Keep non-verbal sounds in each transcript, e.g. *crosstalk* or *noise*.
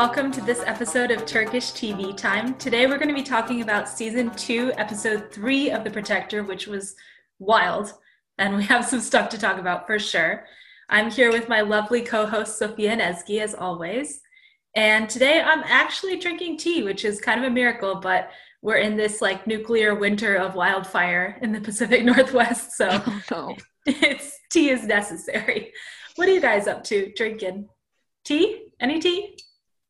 welcome to this episode of Turkish TV Time. Today we're going to be talking about season two, episode three of The Protector, which was wild, and we have some stuff to talk about for sure. I'm here with my lovely co host, Sophia and as always. And today I'm actually drinking tea, which is kind of a miracle, but we're in this like nuclear winter of wildfire in the Pacific *laughs* Northwest. So oh, *laughs* no. it's tea is necessary. What are you guys up to drinking? Tea? Any tea?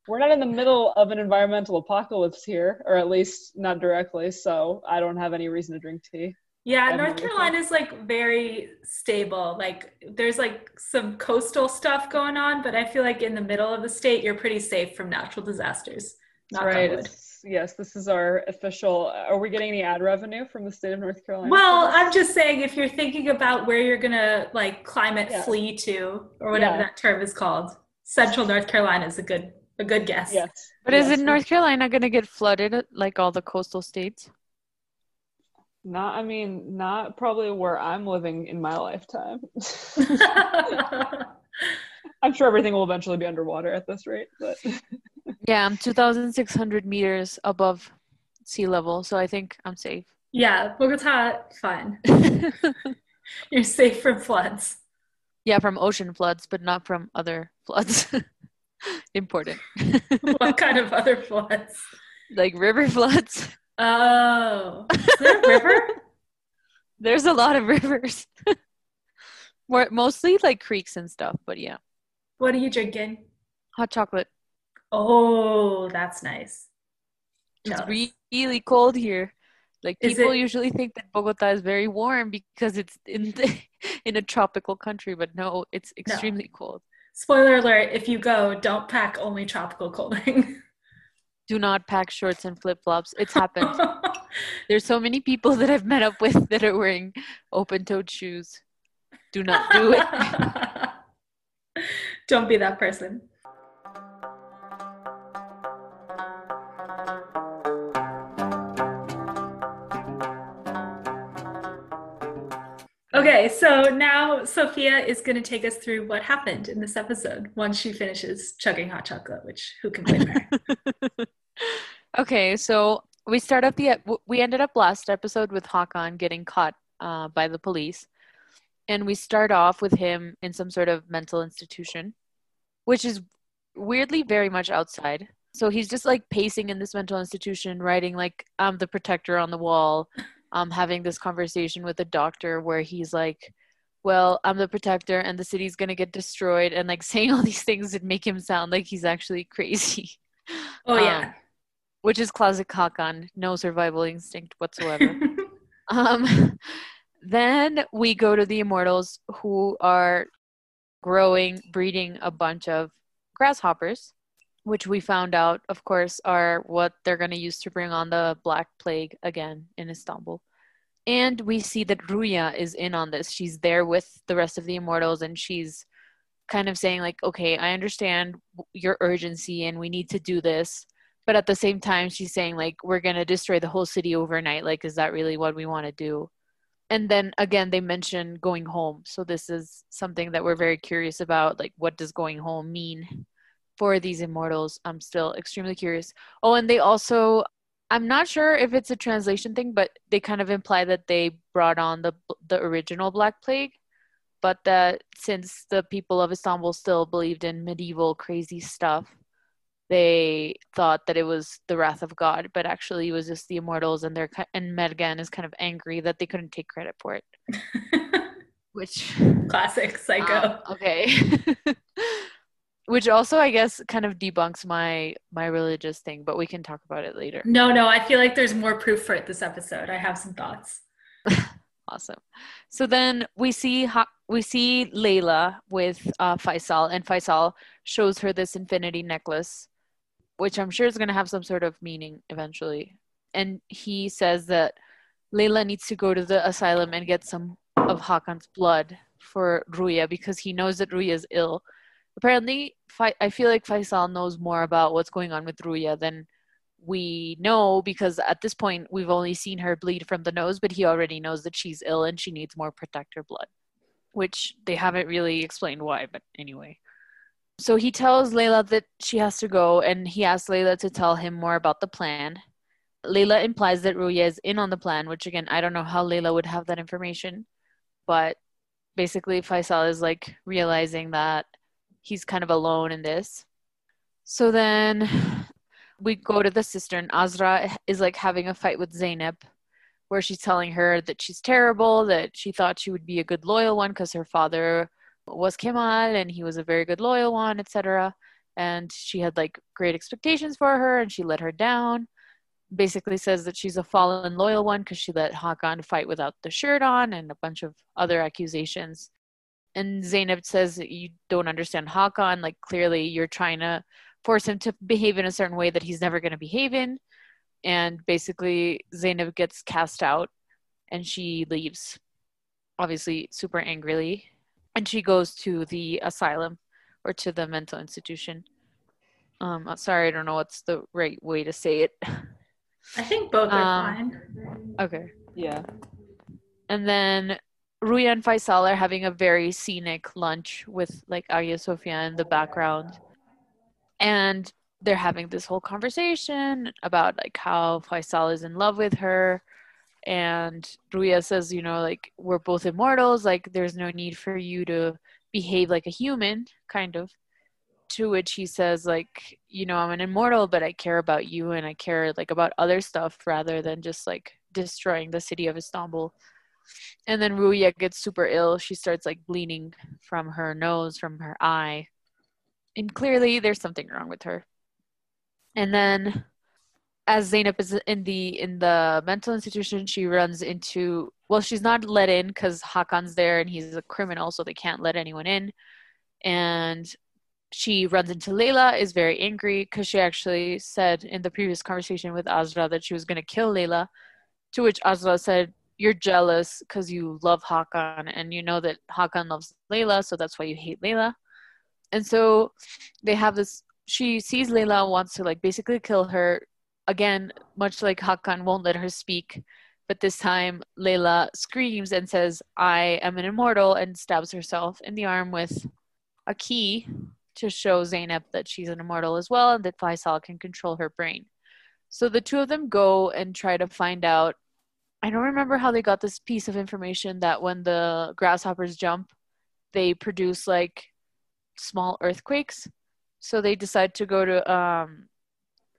We're not in the middle of an environmental apocalypse here, or at least not directly, so I don't have any reason to drink tea. Yeah, North Carolina is like very stable. Like there's like some coastal stuff going on, but I feel like in the middle of the state, you're pretty safe from natural disasters. Not right. Yes, this is our official. Are we getting any ad revenue from the state of North Carolina? Well, I'm just saying if you're thinking about where you're gonna like climate yeah. flee to, or whatever yeah. that term is called, Central North Carolina is a good a good guess. Yes. But yes. is it North Carolina gonna get flooded like all the coastal states? Not, I mean, not probably where I'm living in my lifetime. *laughs* *laughs* I'm sure everything will eventually be underwater at this rate, but *laughs* yeah, I'm 2,600 meters above sea level, so I think I'm safe. Yeah, Bogota, fine. You're safe from floods. Yeah, from ocean floods, but not from other floods. *laughs* Important. *laughs* what kind of other *laughs* floods? Like river floods. Oh, is there a river? There's a lot of rivers. More, mostly like creeks and stuff, but yeah. What are you drinking? Hot chocolate. Oh, that's nice. It's really cold here. Like people it, usually think that Bogota is very warm because it's in the, in a tropical country, but no, it's extremely no. cold. Spoiler alert: if you go, don't pack only tropical clothing. *laughs* do not pack shorts and flip flops. It's happened. *laughs* There's so many people that I've met up with *laughs* that are wearing open toed shoes. Do not do it. Don't be that person. Okay, so now Sophia is going to take us through what happened in this episode once she finishes chugging hot chocolate, which who can blame her? *laughs* okay, so we start up the we ended up last episode with Hakan getting caught uh, by the police, and we start off with him in some sort of mental institution, which is weirdly very much outside. So he's just like pacing in this mental institution, writing like "I'm the protector" on the wall, um, having this conversation with a doctor where he's like, "Well, I'm the protector, and the city's gonna get destroyed," and like *laughs* saying all these things that make him sound like he's actually crazy. *laughs* Oh yeah. Um, which is classic Hakan, no survival instinct whatsoever. *laughs* um, then we go to the immortals who are growing, breeding a bunch of grasshoppers, which we found out, of course, are what they're going to use to bring on the Black Plague again in Istanbul. And we see that Ruya is in on this. She's there with the rest of the immortals and she's kind of saying, like, okay, I understand your urgency and we need to do this. But at the same time she's saying like we're going to destroy the whole city overnight. Like is that really what we want to do? And then again they mention going home. So this is something that we're very curious about like what does going home mean for these immortals i'm still extremely curious oh and they also i'm not sure if it's a translation thing but they kind of imply that they brought on the the original black plague but that since the people of istanbul still believed in medieval crazy stuff they thought that it was the wrath of God, but actually it was just the immortals, and they're and Mergen is kind of angry that they couldn't take credit for it. *laughs* Which classic psycho. Um, okay. *laughs* Which also, I guess, kind of debunks my my religious thing, but we can talk about it later. No, no, I feel like there's more proof for it this episode. I have some thoughts. *laughs* awesome. So then we see we see Layla with uh, Faisal, and Faisal shows her this infinity necklace which I'm sure is going to have some sort of meaning eventually. And he says that Layla needs to go to the asylum and get some of Hakan's blood for Ruya because he knows that Ruya is ill. Apparently, I feel like Faisal knows more about what's going on with Ruya than we know because at this point we've only seen her bleed from the nose, but he already knows that she's ill and she needs more protector blood, which they haven't really explained why, but anyway. So he tells Layla that she has to go, and he asks Layla to tell him more about the plan. Layla implies that Ruya is in on the plan, which again, I don't know how Layla would have that information, but basically Faisal is like realizing that he's kind of alone in this. So then we go to the sister, and Azra is like having a fight with Zainab, where she's telling her that she's terrible, that she thought she would be a good loyal one because her father was Kemal and he was a very good loyal one, etc. And she had like great expectations for her, and she let her down. Basically, says that she's a fallen loyal one because she let Hakan fight without the shirt on, and a bunch of other accusations. And Zainab says you don't understand Hakan. Like clearly, you're trying to force him to behave in a certain way that he's never going to behave in. And basically, Zainab gets cast out and she leaves, obviously, super angrily. And she goes to the asylum or to the mental institution. Um, sorry, I don't know what's the right way to say it. I think both are um, fine. Okay. Yeah. And then Ruya and Faisal are having a very scenic lunch with like Hagia Sophia in the background and they're having this whole conversation about like how Faisal is in love with her and Ruya says, you know, like we're both immortals, like there's no need for you to behave like a human, kind of. To which he says, like, you know, I'm an immortal, but I care about you and I care like about other stuff rather than just like destroying the city of Istanbul. And then Ruya gets super ill. She starts like bleeding from her nose, from her eye and clearly there's something wrong with her. And then as Zainab is in the in the mental institution, she runs into well, she's not let in because Hakan's there and he's a criminal, so they can't let anyone in. And she runs into Layla, is very angry because she actually said in the previous conversation with Azra that she was going to kill Layla. To which Azra said, You're jealous because you love Hakan and you know that Hakan loves Layla, so that's why you hate Layla. And so they have this she sees Layla wants to like basically kill her. Again much like Hakan won't let her speak but this time Layla screams and says I am an immortal and stabs herself in the arm with a key to show Zainab that she's an immortal as well and that Faisal can control her brain. So the two of them go and try to find out I don't remember how they got this piece of information that when the grasshoppers jump they produce like small earthquakes. So they decide to go to um,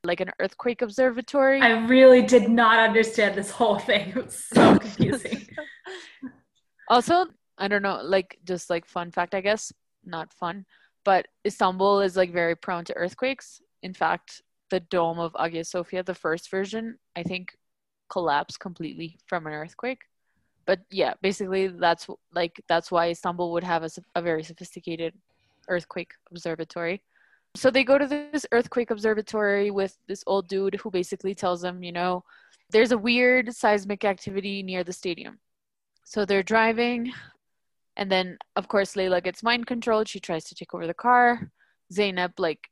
like an earthquake observatory. I really did not understand this whole thing. *laughs* It was so *laughs* confusing. also, I don't know, like just like fun fact, I guess, not fun, but Istanbul is like very prone to earthquakes. In fact, the dome of Hagia Sophia, the first version, I think collapsed completely from an earthquake. But yeah, basically that's like that's why Istanbul would have a, a very sophisticated earthquake observatory. So they go to this earthquake observatory with this old dude who basically tells them, you know, there's a weird seismic activity near the stadium. So they're driving, and then of course Layla gets mind controlled. She tries to take over the car. Zainab like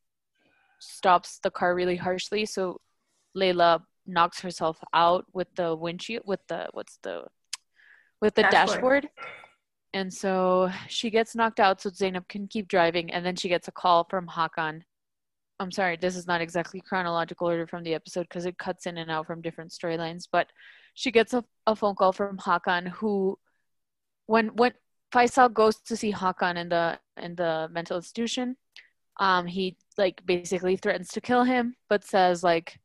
stops the car really harshly, so Layla knocks herself out with the windshield with the what's the with the dashboard. dashboard and so she gets knocked out so Zainab can keep driving and then she gets a call from Hakan. I'm sorry, this is not exactly chronological order from the episode because it cuts in and out from different storylines, but she gets a, a phone call from Hakan who when when Faisal goes to see Hakan in the in the mental institution, um, he like basically threatens to kill him, but says like,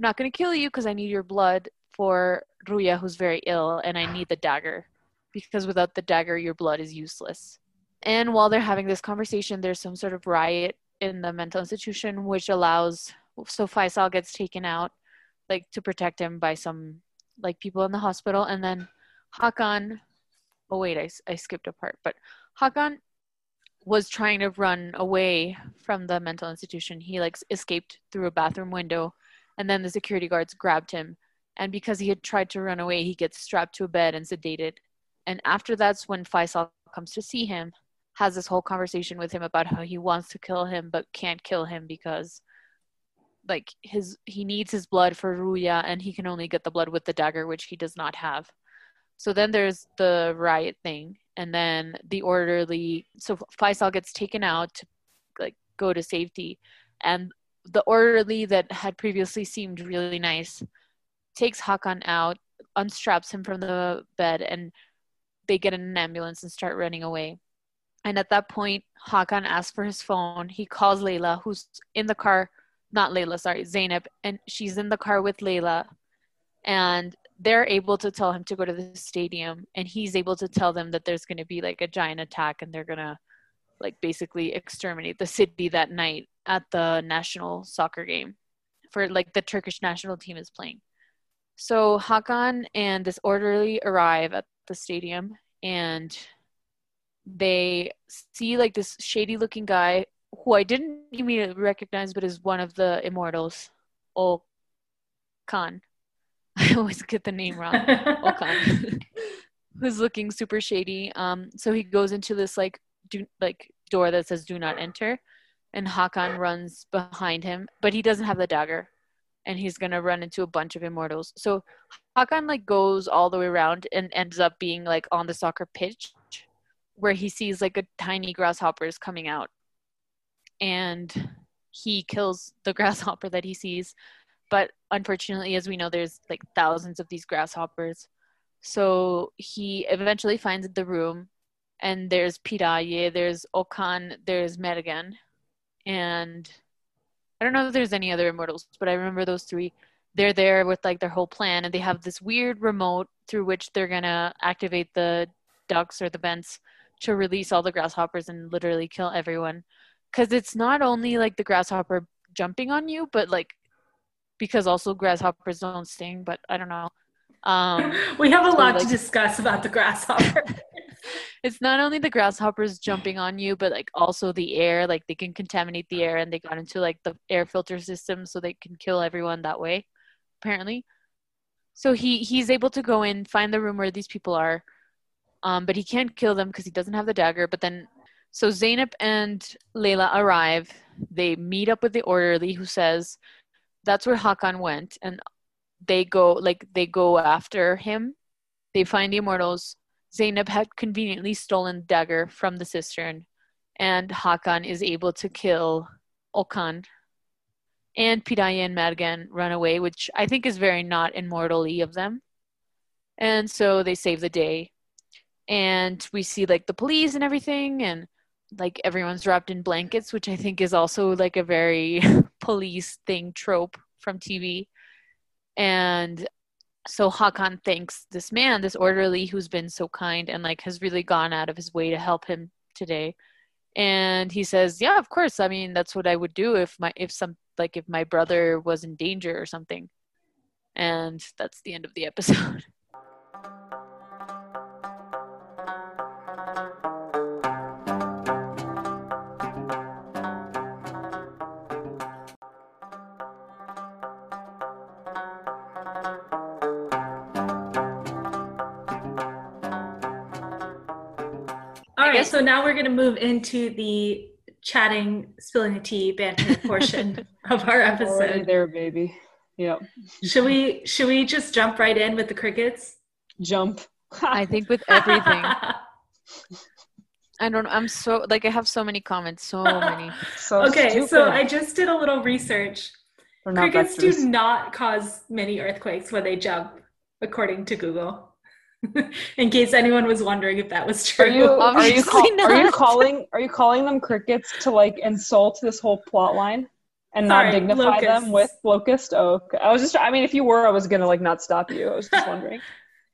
"I'm not gonna kill you because I need your blood for Ruya, who's very ill, and I need the dagger." because without the dagger, your blood is useless. And while they're having this conversation, there's some sort of riot in the mental institution, which allows so Faisal gets taken out, like to protect him by some like people in the hospital, and then Hakan. Oh wait, I I skipped a part, but Hakan was trying to run away from the mental institution. He like escaped through a bathroom window, and then the security guards grabbed him. And because he had tried to run away, he gets strapped to a bed and sedated and after that's when Faisal comes to see him, has this whole conversation with him about how he wants to kill him but can't kill him because like his he needs his blood for Ruya and he can only get the blood with the dagger which he does not have. So then there's the riot thing and then the orderly so Faisal gets taken out to like go to safety. And the orderly that had previously seemed really nice takes Hakan out, unstraps him from the bed, and they get in an ambulance and start running away. And at that point, Hakan asks for his phone. He calls Layla, who's in the car, not Layla, sorry, Zainab, and she's in the car with Layla. And they're able to tell him to go to the stadium, and he's able to tell them that there's going to be like a giant attack and they're going to like basically exterminate the city that night at the national soccer game for like the Turkish national team is playing. So Hakan and this orderly arrive at the stadium and they see like this shady looking guy who I didn't immediately recognize, but is one of the immortals, Ol Khan. *laughs* I always get the name wrong. *laughs* Ol Khan, *laughs* who's looking super shady. Um, so he goes into this like do like door that says "Do not enter," and Hakan runs behind him, but he doesn't have the dagger, and he's gonna run into a bunch of immortals. So Hakan like goes all the way around and ends up being like on the soccer pitch where he sees like a tiny grasshopper is coming out. And he kills the *laughs* grasshopper that he sees. But unfortunately as we know there's like thousands of these grasshoppers. So he eventually finds the room and there's Piraye, there's Okan, there's Mergen, and I don't know if there's any other immortals, but I remember those three. They're there with like their whole plan, and they have this weird remote through which they're gonna activate the ducts or the vents to release all the grasshoppers and literally kill everyone because it's not only like the grasshopper jumping on you but like because also grasshoppers don't sting but i don't know um *laughs* we have a so, lot like- to discuss about the grasshopper. *laughs* it's not only the grasshoppers jumping on you but like also the air like they can contaminate the air and they got into like the air filter system so they can kill everyone that way apparently. So he he's able to go in find the room where these people are um, but he can't kill them because he doesn't have the dagger but then so zainab and layla arrive. They meet up with the orderly who says that's where hakan went and they go like they go after him. They find the immortals Zainab had conveniently stolen the dagger from the cistern, and Hakan is able to kill Okan. And Piraye and Mergen run away, which I think is very not immortally of them. And so they save the day. And we see like the police and everything, and like everyone's wrapped in blankets, which I think is also like a very *laughs* police thing trope from TV. And so Hakan thanks this man, this orderly who's been so kind and like has really gone out of his way to help him today. And he says, "Yeah, of course. I mean, that's what I would do if my if some like if my brother was in danger or something." And that's the end of the episode. *laughs* right, guess- so now we're going to move into the chatting, spilling the tea, banter *laughs* portion of our Already episode. there, baby. Yep. Should we should we just jump right in with the crickets? Jump. *laughs* I think with everything. *laughs* I don't know. I'm so like I have so many comments, so many. so okay, so. I just did a little research. Crickets vectors. do not cause many earthquakes when they jump, according to Google. *laughs* In case anyone was wondering if that was true. Are you are *laughs* you, call, are you calling are you calling them crickets to like insult this whole plot line and not Sorry, dignify them with locust? Oh, okay. I was just I mean if you were I was gonna like not stop you. I was just wondering. *laughs*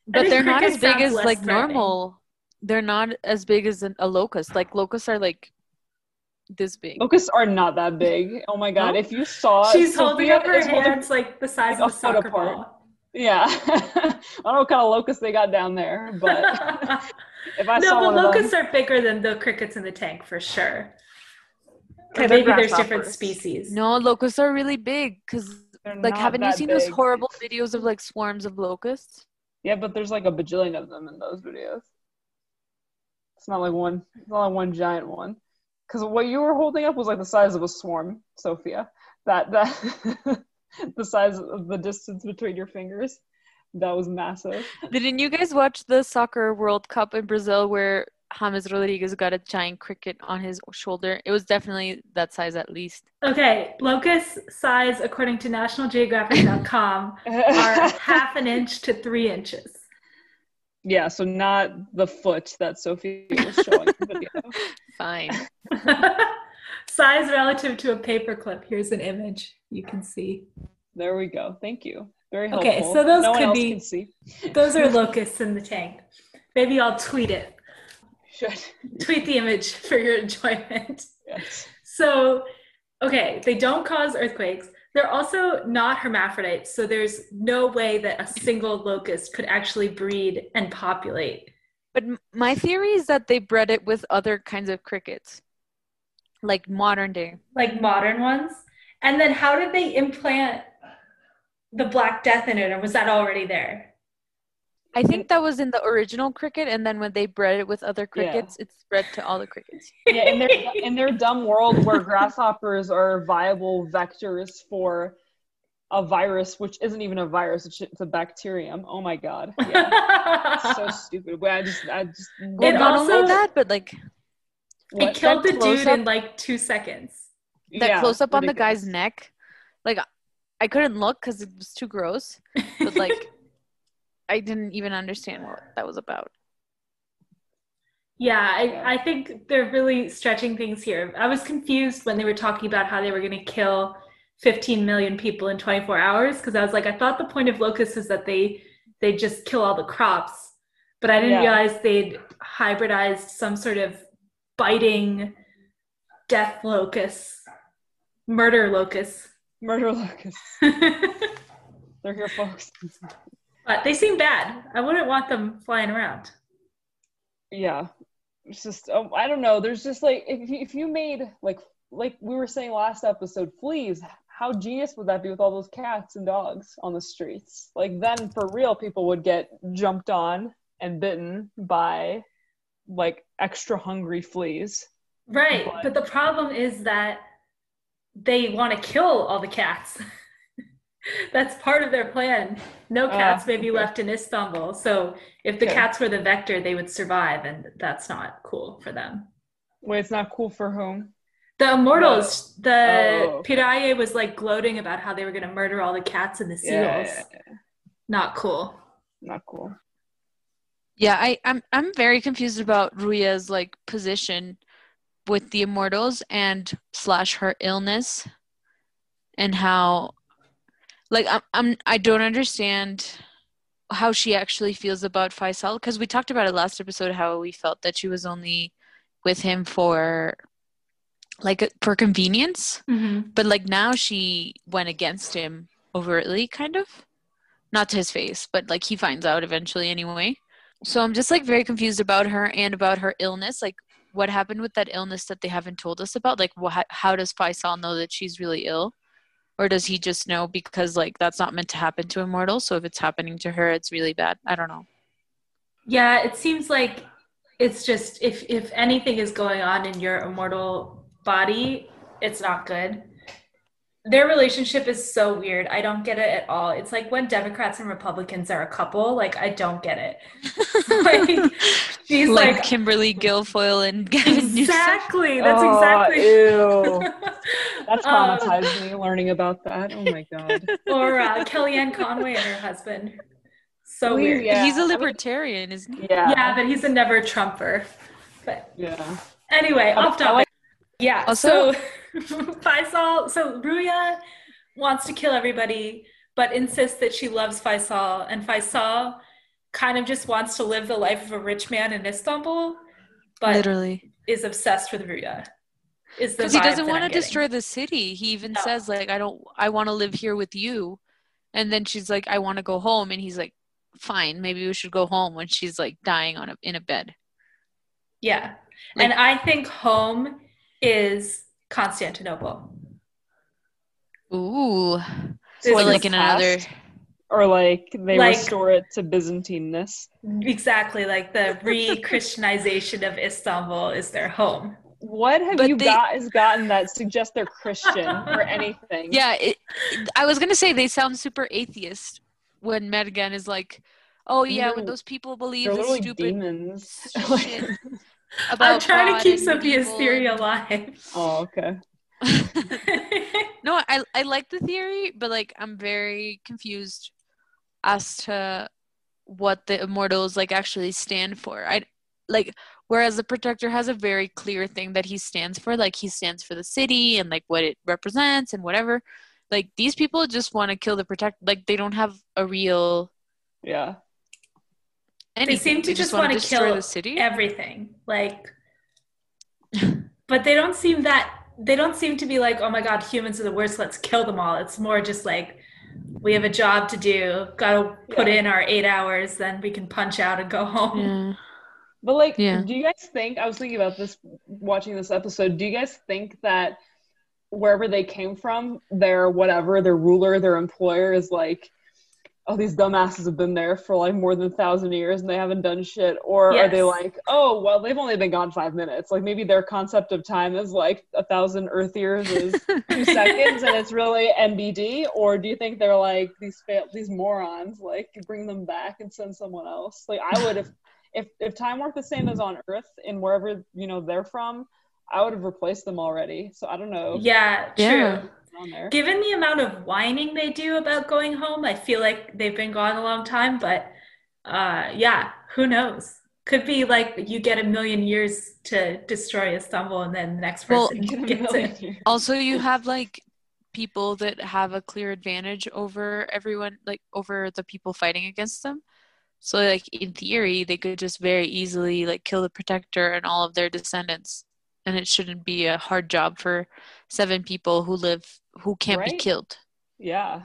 But they're not as big as like normal. They're not as big as an, a locust. Like locusts are like this big. Locusts are not that big. Oh my god! No? If you saw She's holding up her is holding- hands like the size like of a a foot soccer apart. Ball. Yeah, *laughs* I don't know what kind of locusts they got down there, but *laughs* if I no, saw but one locusts of them, are bigger than the crickets in the tank for sure. Okay, maybe there's different species. No, locusts are really big because like haven't you that seen those horrible videos of like swarms of locusts? Yeah, but there's like a bajillion of them in those videos. It's not like one. It's not like one giant one. Because what you were holding up was like the size of a swarm, Sophia. That that *laughs* *laughs* the size of the distance between your fingers. That was massive. *laughs* Didn't you guys watch the soccer World Cup in Brazil where James Rodriguez got a giant cricket on his shoulder. It was definitely that size at least. Okay, locust size according to nationalgeographic.com *laughs* are half an inch to three inches. Yeah, so not the foot that Sophie was showing in the video. Fine. size relative to a paperclip. Here's an image you can see. There we go. Thank you. Very helpful. Okay, so those no could be- see. Those are *laughs* locusts in the tank. Maybe I'll tweet it. Should. Tweet the image for your enjoyment. Yes. So, okay, they don't cause earthquakes. They're also not hermaphrodites, so there's no way that a single locust could actually breed and populate. But my theory is that they bred it with other kinds of crickets, like modern day. like modern ones. And then how did they implant the Black Death in it, or was that already there? I think that was in the original cricket, and then when they bred it with other Yeah. crickets, it's spread to all the crickets. *laughs* Yeah, in their in their dumb world where grasshoppers are viable vectors for a virus, which isn't even a virus, it's, it's a bacterium. Oh my god. *laughs* Yeah. It's so stupid. I just I just Well, It not also- only that, but like it killed the dude close-up- in like two seconds. That Yeah, close up on the guy's neck, like I couldn't look because it was too gross. But like, *laughs* I didn't even understand what that was about. Yeah, Yeah. I, I think they're really stretching things here. I was confused when they were talking about how they were going to kill 15 million people in 24 hours because I was like, I thought the point of locusts is that they they just kill all the crops, but I didn't Yeah. realize they'd hybridized some sort of biting death locust, murder locust. Murder locusts. *laughs* They're here, folks. But they seem bad. I wouldn't want them flying around. yeah it's just um, i don't know there's just like if you, if you made like like we were saying last episode fleas how genius would that be with all those cats and dogs on the streets like then for real people would get jumped on and bitten by like extra hungry fleas Right, But- but the problem is that they want to kill all the cats. *laughs* That's part of their plan. No Ah, cats may be okay. left in Istanbul. So if the Okay. cats were the vector, they would survive, and that's not cool for them. wait it's not cool for whom The immortals, the Oh. Piraye was like gloating about how they were going to murder all the cats and the seals. Yeah, yeah, yeah. Not cool. not cool Yeah, I, I'm I'm very confused about Ruya's like position with the immortals and slash her illness and how like I'm, I'm I don't understand how she actually feels about Faisal because we talked about it last episode how we felt that she was only with him for like for convenience. Mm-hmm. but like now she went against him overtly kind of. Not to his face but like he finds out eventually anyway. So i'm just like very confused about her and about her illness. Like what happened with that illness that they haven't told us about? Like wh- how does faisal know that she's really ill? Or does he just know because like that's not meant to happen to immortals so if it's happening to her it's really bad. I don't know. Yeah, it seems like it's just if if anything is going on in your immortal body, it's not good. Their relationship is so weird. I don't get it at all. It's like when Democrats and Republicans are a couple, like I don't get it. *laughs* *laughs* Like, she's like, like, kimberly guilfoyle and *laughs* gavin newsom exactly. That's Oh, exactly. ew. That's Um, traumatized me learning about that. Oh my god. or uh, Kellyanne Conway and her husband. So Please, weird. yeah. he's a libertarian isn't he Yeah. Yeah, but he's a never Trumper. But Yeah. Anyway, I- off topic. like- yeah. Also- so *laughs* Faisal, so Ruya wants to kill everybody, but insists that she loves Faisal, and Faisal kind of just wants to live the life of a rich man in Istanbul, but literally. is obsessed with Ruya. Is because he doesn't want to destroy the city. He even No. says like i don't i want to live here with you. And then she's like i want to go home. And he's like fine maybe we should go home when she's like dying on a, in a bed. Yeah, Like- and I think home is Constantinople. ooh This or like in another. Or like they Like- restore it to Byzantineness. exactly like the re-Christianization of Istanbul is their home. What have But you they- got has gotten that suggests they're Christian or *laughs* anything? yeah it, i was gonna say they sound super atheist when Mergen is like oh yeah when those people believe They're the stupid demons. shit about *laughs* I'm trying to keep Sophia's theory and- alive. Oh, okay. *laughs* no, I I like the theory, but like I'm very confused as to what the immortals like actually stand for. I like whereas the protector has a very clear thing that he stands for, like he stands for the city and like what it represents and whatever. Like these people just want to kill the protector. Like they don't have a real Yeah. Anything. They seem to just wanna wanna kill the city. Everything. Like but they don't seem that they don't seem to be like, oh my god, humans are the worst, let's kill them all. It's more just like we have a job to do, gotta put Yeah. in our eight hours, then we can punch out and go home. Yeah. But like, Yeah. do you guys think? I was thinking about this watching this episode. Do you guys think that wherever they came from, their whatever, their ruler, their employer is like, oh, these dumbasses have been there for like more than a thousand years and they haven't done shit, or are they like, oh, well, they've only been gone five minutes? Like maybe their concept of time is like a thousand Earth years is two *laughs* seconds, and it's really NBD, or do you think they're like these fail these morons? Like bring them back and send someone else. Like I would if if if time worked the same as on Earth and wherever you know they're from, I would have replaced them already. So I don't know. Yeah, true. Yeah. On there. Given the amount of whining they do about going home, I feel like they've been gone a long time, but uh yeah, who knows? Could be like you get a million years to destroy Istanbul and then the next Well, person Get a gets it. years. Also, you have like people that have a clear advantage over everyone, like over the people fighting against them. So, like in theory, they could just very easily like kill the protector and all of their descendants, and it shouldn't be a hard job for seven people who live who can't be killed. Yeah.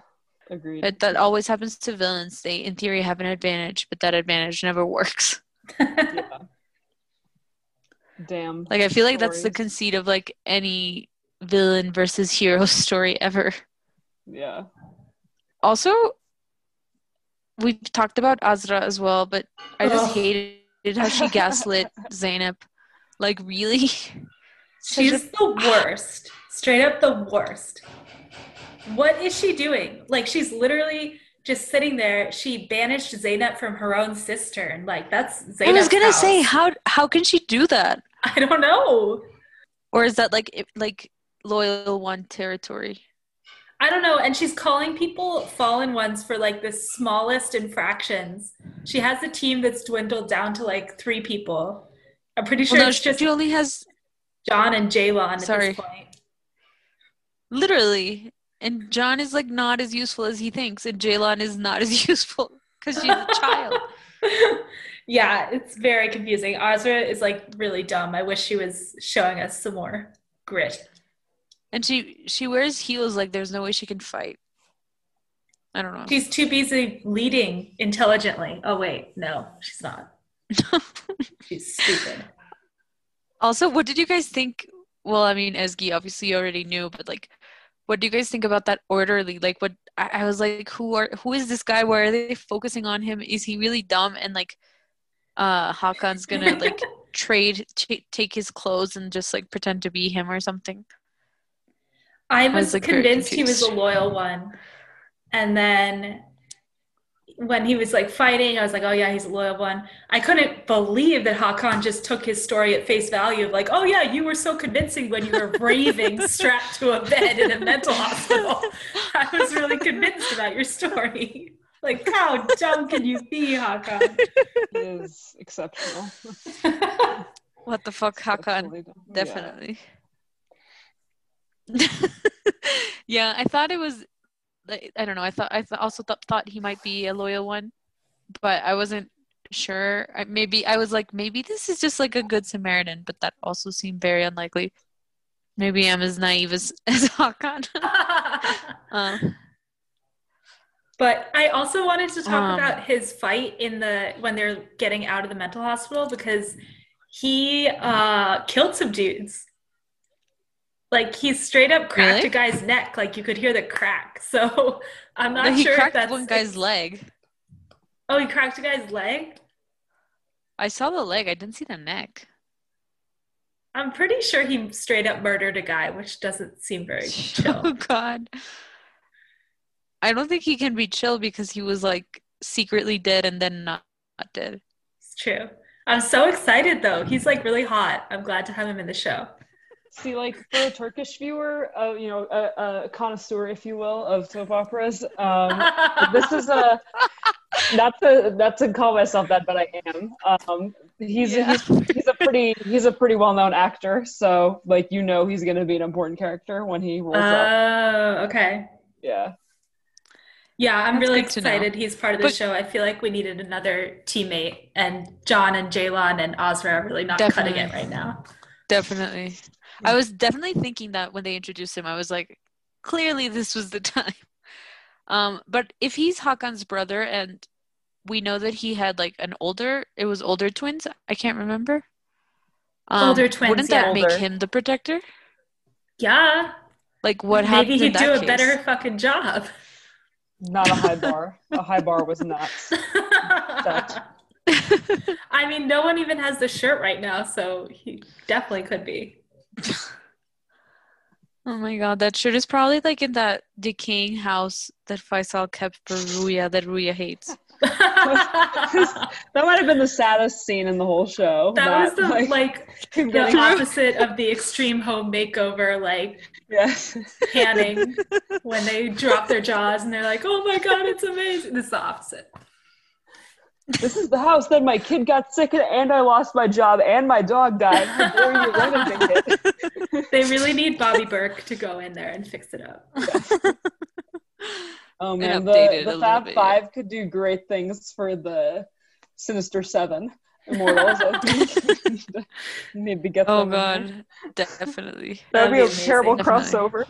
Agreed. But that always happens to villains. They, in theory, have an advantage, but that advantage never works. *laughs* yeah. Damn. Like I feel like that's the conceit of like any villain versus hero *laughs* story ever. Yeah. Also, we've talked about Azra as well, but I just hated how she *laughs* gaslit Zainab. Like, really? She's the worst. Straight up the worst. What is she doing? Like she's literally just sitting there. She banished Zaynep from her own cistern. Like that's Zaynab's I was gonna say, how how can she do that? I don't know. Or is that like like loyal one territory? I don't know. And she's calling people fallen ones for like the smallest infractions. She has a team that's dwindled down to like three people. I'm pretty sure well, no, it's just she only has John and Jaylon at Sorry. this point. Literally, and John is like not as useful as he thinks, and Jaylon is not as *laughs* useful because she's a child. *laughs* yeah, it's very confusing. Azra is like really dumb. I wish she was showing us some more grit. And she she wears heels like there's no way she can fight. I don't know. She's too busy leading intelligently. Oh wait, no, she's not. *laughs* She's stupid. Also, what did you guys think? Well, I mean, Esgi obviously you already knew, but like, what do you guys think about that orderly? Like, what I, I was like, who are who is this guy? Why are they focusing on him? Is he really dumb? And like, uh, Hakan's gonna *laughs* like trade t- take his clothes and just like pretend to be him or something. I was, was like, convinced he was a loyal one. And then when he was like fighting, I was like, oh yeah, he's a loyal one. I couldn't believe that Hakan just took his story at face value of like, oh yeah, you were so convincing when you were raving *laughs* strapped to a bed in a mental hospital. *laughs* I was really convinced about your story. *laughs* Like, how dumb can you be, Hakan? He is exceptional. What the fuck, Hakan? Exceptionally dumb. Yeah. Definitely. Yeah. I thought it was. I don't know. I thought I th- also th- thought he might be a loyal one, but I wasn't sure. I, maybe I was like, maybe this is just like a good Samaritan, but that also seemed very unlikely. Maybe I'm as naive as *laughs* as Hakan. uh, *laughs* But I also wanted to talk Um, about his fight in the when they're getting out of the mental hospital because he uh killed some dudes. Like he straight up cracked Really? a guy's neck, like you could hear the crack. *laughs* So I'm not he sure if cracked that's one guy's leg. Oh, he cracked a guy's leg? I saw the leg. I didn't see the neck. I'm pretty sure he straight up murdered a guy, which doesn't seem very *laughs* oh, chill. Oh God. I don't think he can be chill because he was like secretly dead and then not, not dead. It's true. I'm so excited though. He's like really hot. I'm glad to have him in the show. See, like for a Turkish viewer, uh, you know, a, a connoisseur, if you will, of soap operas, um, this is a not to not to call myself that, but I am. Um, he's, Yeah. he's he's a pretty he's a pretty well known actor, so like you know he's gonna be an important character when he rolls up. Oh, okay. Yeah, Yeah, I'm That's really good to know. excited he's part of the But- show. I feel like we needed another teammate, and John and Jaylon and Azra are really not cutting it right now. Definitely. I was definitely thinking that when they introduced him. I was like, clearly this was the *laughs* time. Um, but if he's Hakan's brother and we know that he had like an older, it was older twins. I can't remember. Um, Older twins, Wouldn't yeah. that make him the protector? Yeah, Like what happened maybe he'd do that a case? better fucking job. not a high bar. *laughs* a high bar was not *laughs* I mean, no one even has the shirt right now, so he definitely could be. *laughs* Oh my god, that shirt is probably like in that decaying house that Faisal kept for Ruya that Ruya hates. that *laughs* That might have been the saddest scene in the whole show. That was the like, like *laughs* the getting- opposite of the extreme home makeover, like yes. panning when they drop their jaws and they're like, "Oh my god, it's amazing." This is the opposite. This is the house that my kid got sick in, and I lost my job, and my dog died. How dare you it? *laughs* They really need Bobby Berk to go in there and fix it up. Oh *laughs* man, the, the Fab bit, yeah. Five could do great things for the Sinister Seven Immortals. I think. *laughs* Need to get Oh them in there. god, definitely. That'd That'd be be a amazing. terrible Definitely. crossover.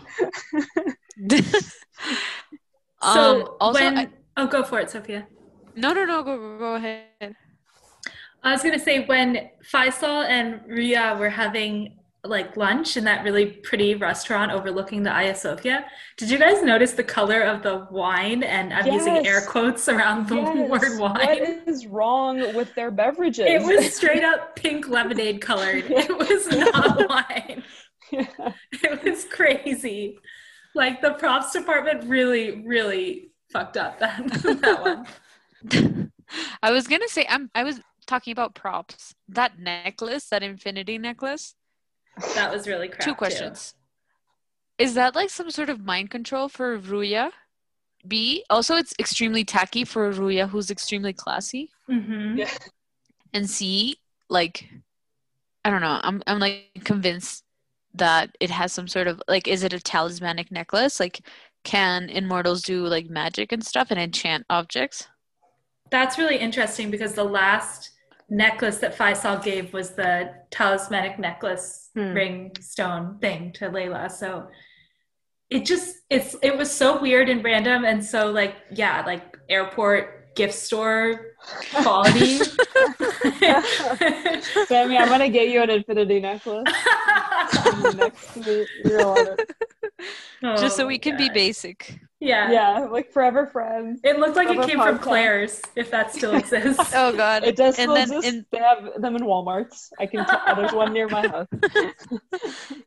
um, So also, when I- oh, go for it, Sophia. No, no, no, go, go, go ahead. I was gonna say when Faisal and Ruya were having like lunch in that really pretty restaurant overlooking the Hagia Sophia, did you guys notice the color of the wine? And I'm using air quotes around the Yes. *laughs* word wine. What is wrong with their beverages? It was straight up pink lemonade colored. *laughs* It was not wine. Yeah. *laughs* It was crazy. Like the props department really, really fucked up that that one. *laughs* I was gonna say I'm. I was talking about props. That necklace, that infinity necklace. That was really crap. Two questions. Is that like some sort of mind control for Ruya? B. Also, it's extremely tacky for Ruya, who's extremely classy. hmm Yeah. And C. Like, I don't know. I'm. I'm like convinced that it has some sort of like. Is it a talismanic necklace? Like, can immortals do like magic and stuff and enchant objects? That's really interesting because the last necklace that Faisal gave was the talismanic necklace Hmm. ring stone thing to Layla. So it just it's it was so weird and random and so like yeah, like airport gift store quality. *laughs* Sammy, I'm gonna get you an infinity necklace. *laughs* Next to your order. Oh Just so Oh we my can be basic. Yeah. Yeah, like forever friends. It looked like it Of a came from. Claire's, if that still *laughs* exists. Oh God. It does And still then exist. in They have them in Walmart's. I can tell. Oh, there's one near my house.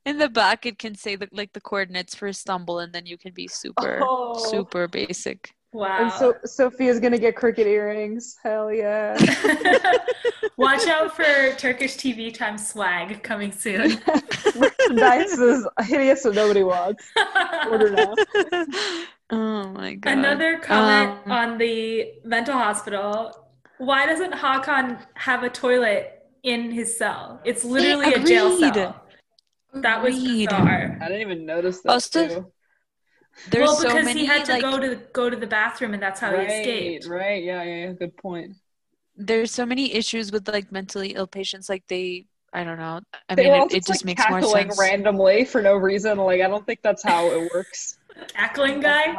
In the back, it can say the, like the coordinates for Istanbul, and then you can be super, Oh. super basic. Wow. And so Sophia's gonna get cricket earrings. Hell yeah. *laughs* Watch out for Turkish TV time swag coming soon. *laughs* Merchandise is hideous, so nobody wants. Order now. *laughs* oh my God. Another comment Um, on the mental hospital. Why doesn't Hakan have a toilet in his cell? It's literally a jail cell. That was Agreed. bizarre. I didn't even notice that. Also, too. There's well, so because many he had to like go to the, go to the bathroom, and that's how right, he escaped. right, yeah, yeah, yeah, good point. there's so many issues with like mentally ill patients. Like they, I don't know. I They mean, were all it, it just like, makes more cackling sense. randomly for no reason. Like I don't think that's how it *laughs* works. Cackling guy.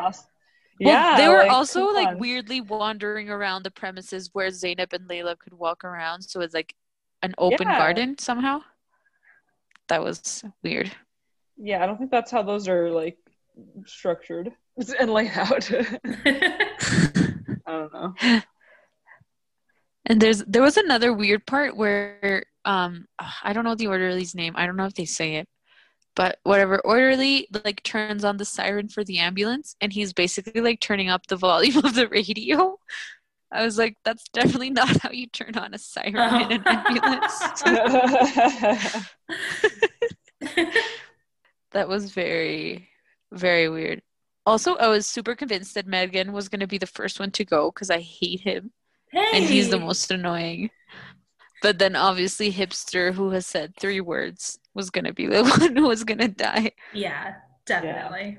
Well, yeah, they were like, also like on. weirdly wandering around the premises where Zainab and Layla could walk around. So it's like an open Yeah. garden somehow. That was weird. Yeah, I don't think that's how those are like structured *laughs* and laid out. *laughs* I don't know. And there's there was another weird part where um I don't know the orderly's name. I don't know if they say it. But whatever orderly like turns on the siren for the ambulance and he's basically like turning up the volume *laughs* of the radio I was like, that's definitely not how you turn on a siren Oh. in an ambulance. that was very, very weird. Also, I was super convinced that Megan was going to be the first one to go because I hate him hey. and he's the most annoying. But then obviously, hipster who has said three words was going to be the *laughs* one who was going to die. Yeah, definitely.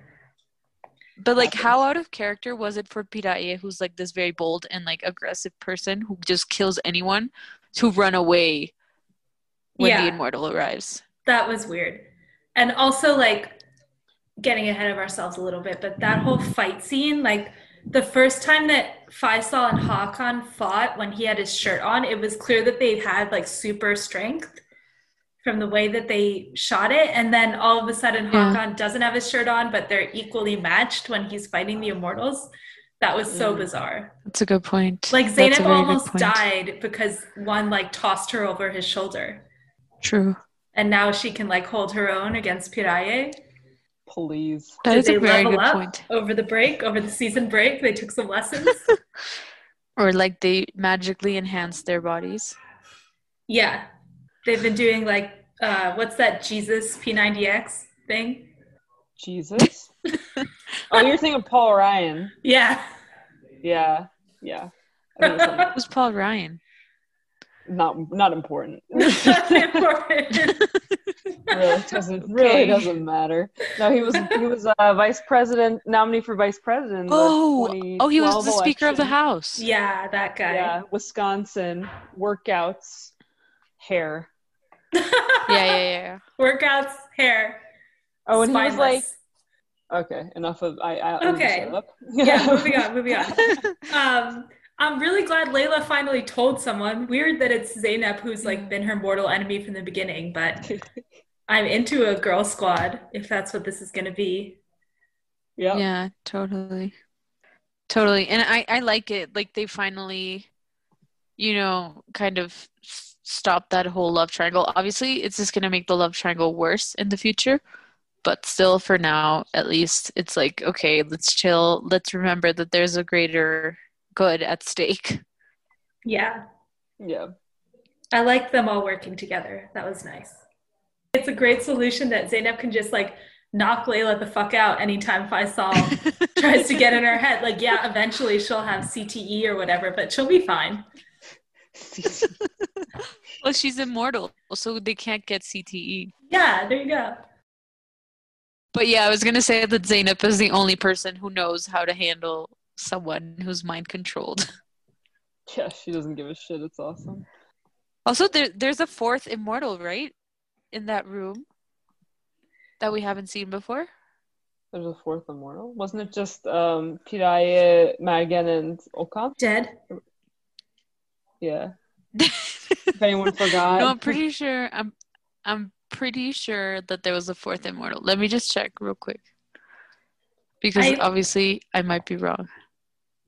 But like, how out of character was it for Piraye, who's like this very bold and like aggressive person who just kills anyone, to run away when Yeah. the immortal arrives? That was weird. And also, like, getting ahead of ourselves a little bit, but that whole fight scene, like, the first time that Faisal and Hakan fought when he had his shirt on, it was clear that they had like super strength from the way that they shot it. And then all of a sudden, Yeah. Hakan doesn't have his shirt on, but they're equally matched when he's fighting the immortals. That was so Mm. bizarre. That's a good point. Like, That's a Zainab very good almost died because one like tossed her over his shoulder. True. And now she can like hold her own against Piraye. Please. That Did is a very good point. over the break, over the season break? They took some lessons. *laughs* Or like they magically enhanced their bodies. yeah, they've been doing like uh, what's that Jesus P90X thing? Jesus. *laughs* oh, you're thinking of Paul Ryan. Yeah, Yeah. Yeah. *laughs* I think it's something- Who's Paul Ryan? Not not important. *laughs* *laughs* important. really doesn't really doesn't matter. No, he was he was uh, vice president nominee for vice president. Oh, oh, he was 2012 the Speaker of the. House. yeah, that guy. Yeah, Wisconsin workouts, hair. *laughs* yeah, yeah, yeah. Workouts, hair. Oh, and he was like, okay, enough of I. I Okay. up. yeah, moving on, moving on. Um, I'm really glad Layla finally told someone. Weird that it's Zaynab who's like mm. been her mortal enemy from the beginning, but *laughs* I'm into a girl squad if that's what this is going to be. yeah. Yeah, totally. Totally. And I, I like it. Like they finally, you know, kind of s- stop that whole love triangle. Obviously, it's just going to make the love triangle worse in the future. But still, for now, at least, it's like, okay, let's chill. Let's remember that there's a greater good at stake. Yeah, Yeah. I like them all working together. That was nice. It's a great solution that Zaynab can just like knock Layla the fuck out anytime Faisal *laughs* tries to get in her head. Like, yeah, eventually she'll have CTE or whatever, but she'll be fine. *laughs* well, she's immortal, so they can't get CTE. Yeah, there you go. But yeah, I was gonna say that Zainab is the only person who knows how to handle someone who's mind controlled. *laughs* yeah, she doesn't give a shit. It's awesome. Also, there there's a fourth immortal, right? In that room that we haven't seen before. There's a fourth immortal. Wasn't it just um Piraye, Magan, and Okan? Dead. Yeah. *laughs* If anyone forgot. no, I'm pretty sure. I'm I'm pretty sure that there was a fourth immortal. Let me just check real quick, because I- obviously I might be wrong,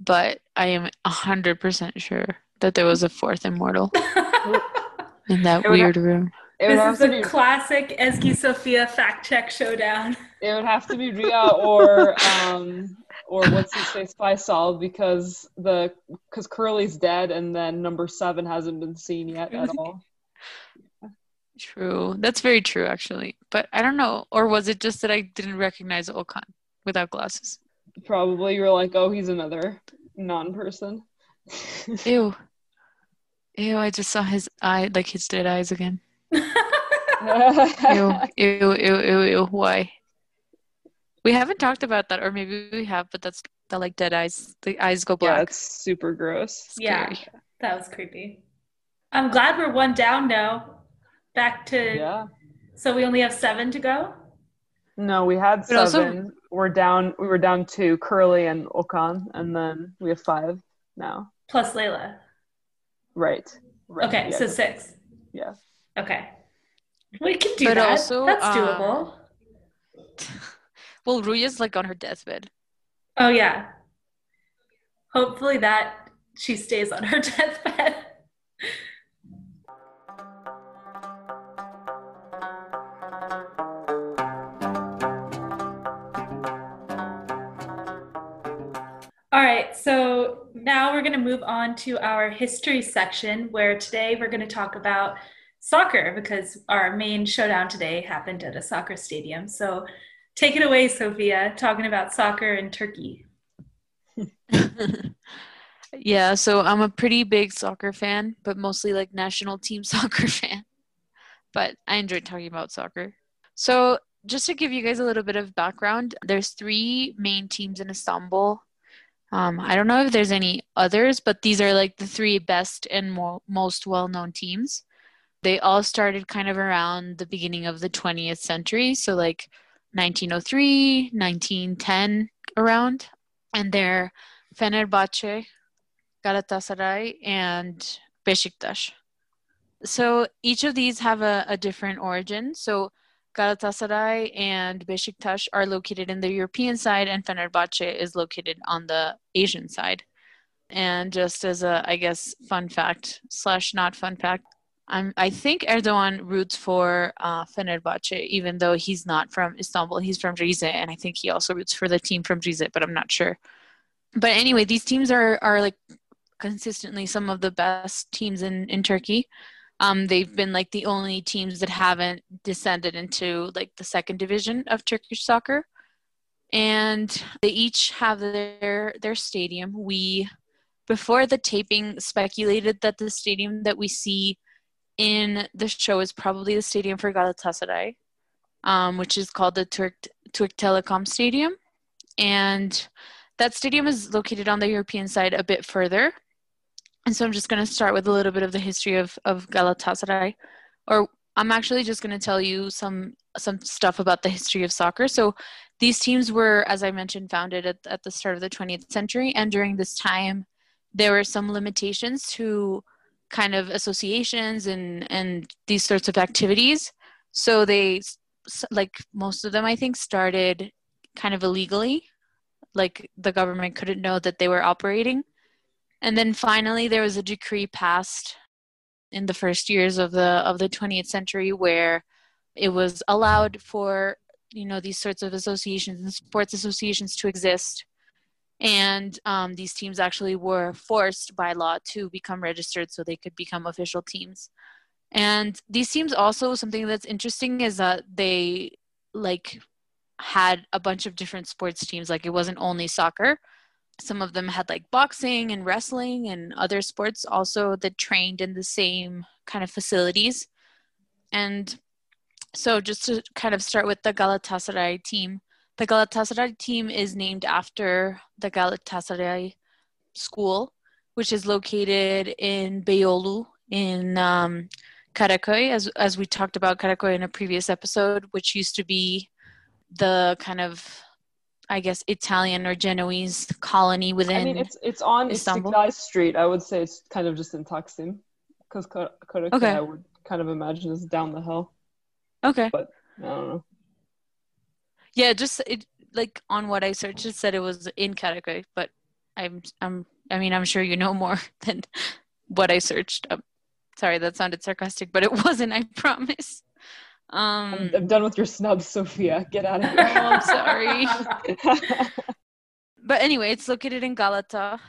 but I am hundred percent sure that there was a fourth immortal *laughs* in that It would weird room. it would this is to a be classic Ezgi Sophia fact check showdown. it would have to be Ria or um or what's his face Faisal because the because Curly's dead and then number seven hasn't been seen yet at all. *laughs* True. That's very true, actually. But I don't know. Or was it just that I didn't recognize Okan without glasses? Probably you're like, oh, he's another non-person. Ew. *laughs* Ew, I just saw his eye, like his dead eyes again. *laughs* Ew, ew, ew, ew, ew. Why? We haven't talked about that, or maybe we have, but that's the like dead eyes. The eyes go yeah, black. it's super gross. yeah, that was creepy. I'm glad we're one down now. Back to Yeah. so we only have seven to go. No, we had But also- seven. We're down. We were down to Curly and Okan, and then we have five now. Plus Layla. Right. right. Okay, yeah. so six. Yeah. Okay. We can do But that. also, That's um, doable. *laughs* Well, Ruya's like on her deathbed. Oh yeah. Hopefully that she stays on her *laughs* deathbed. So now we're going to move on to our history section where today we're going to talk about soccer because our main showdown today happened at a soccer stadium. So take it away, Sophia, talking about soccer in Turkey. *laughs* yeah, so I'm a pretty big soccer fan, but mostly like national team *laughs* soccer fan. But I enjoy talking about soccer. So just to give you guys a little bit of background, there's three main teams in Istanbul. Um, I don't know if there's any others, but these are like the three best and mo- most well known teams. They all started kind of around the beginning of the 20th century, so like 1903, 1910 around. And they're Fenerbahce, Galatasaray, and Besiktas. So each of these have a, a different origin. So Galatasaray and Besiktas are located in the European side, and Fenerbahce is located on the Asian side. And just as a, I guess, fun fact slash not fun fact, I'm, I think Erdogan roots for uh, Fenerbahce, even though he's not from Istanbul. He's from Rize, and I think he also roots for the team from Rize, but I'm not sure. But anyway, these teams are are like consistently some of the best teams in in Turkey. Um, they've been like the only teams that haven't descended into like the second division of Turkish soccer, and they each have their their stadium. We before the taping speculated that the stadium that we see in the show is probably the stadium for Galatasaray, um, which is called the Turk Turk Telecom Stadium, and that stadium is located on the European side a bit further and so I'm just going to start with a little bit of the history of, of Galatasaray. Or I'm actually just going to tell you some some stuff about the history of soccer. So these teams were, as I mentioned, founded at, at the start of the 20th century. And during this time, there were some limitations to kind of associations and, and these sorts of activities. So they, like most of them, I think, started kind of illegally. Like the government couldn't know that they were operating and then finally, there was a decree passed in the first years of the of the 20th century where it was allowed for you know these sorts of associations and sports associations to exist. And um, these teams actually were forced by law to become registered so they could become official teams. And these teams also something that's interesting is that they like had a bunch of different sports teams. Like it wasn't only soccer some of them had like boxing and wrestling and other sports also that trained in the same kind of facilities. And so just to kind of start with the Galatasaray team, the Galatasaray team is named after the Galatasaray school, which is located in Beyoğlu in um, Karaköy, as, as we talked about Karaköy in a previous episode, which used to be the kind of I guess Italian or Genoese colony within. I mean, it's it's on Istanbul. Istiklal Street. I would say it's kind of just in Taksim, because okay. I would kind of imagine is down the hill. Okay. But I don't know. Yeah, just it like on what I searched, it said it was in Karaköy, but I'm I'm I mean I'm sure you know more *laughs* than what I searched. Um, sorry, that sounded sarcastic, but it wasn't. I *laughs* promise. Um, I'm, I'm, done with your snubs, Sophia. Get out of here. oh, I'm sorry. *laughs* but anyway, it's located in Galata,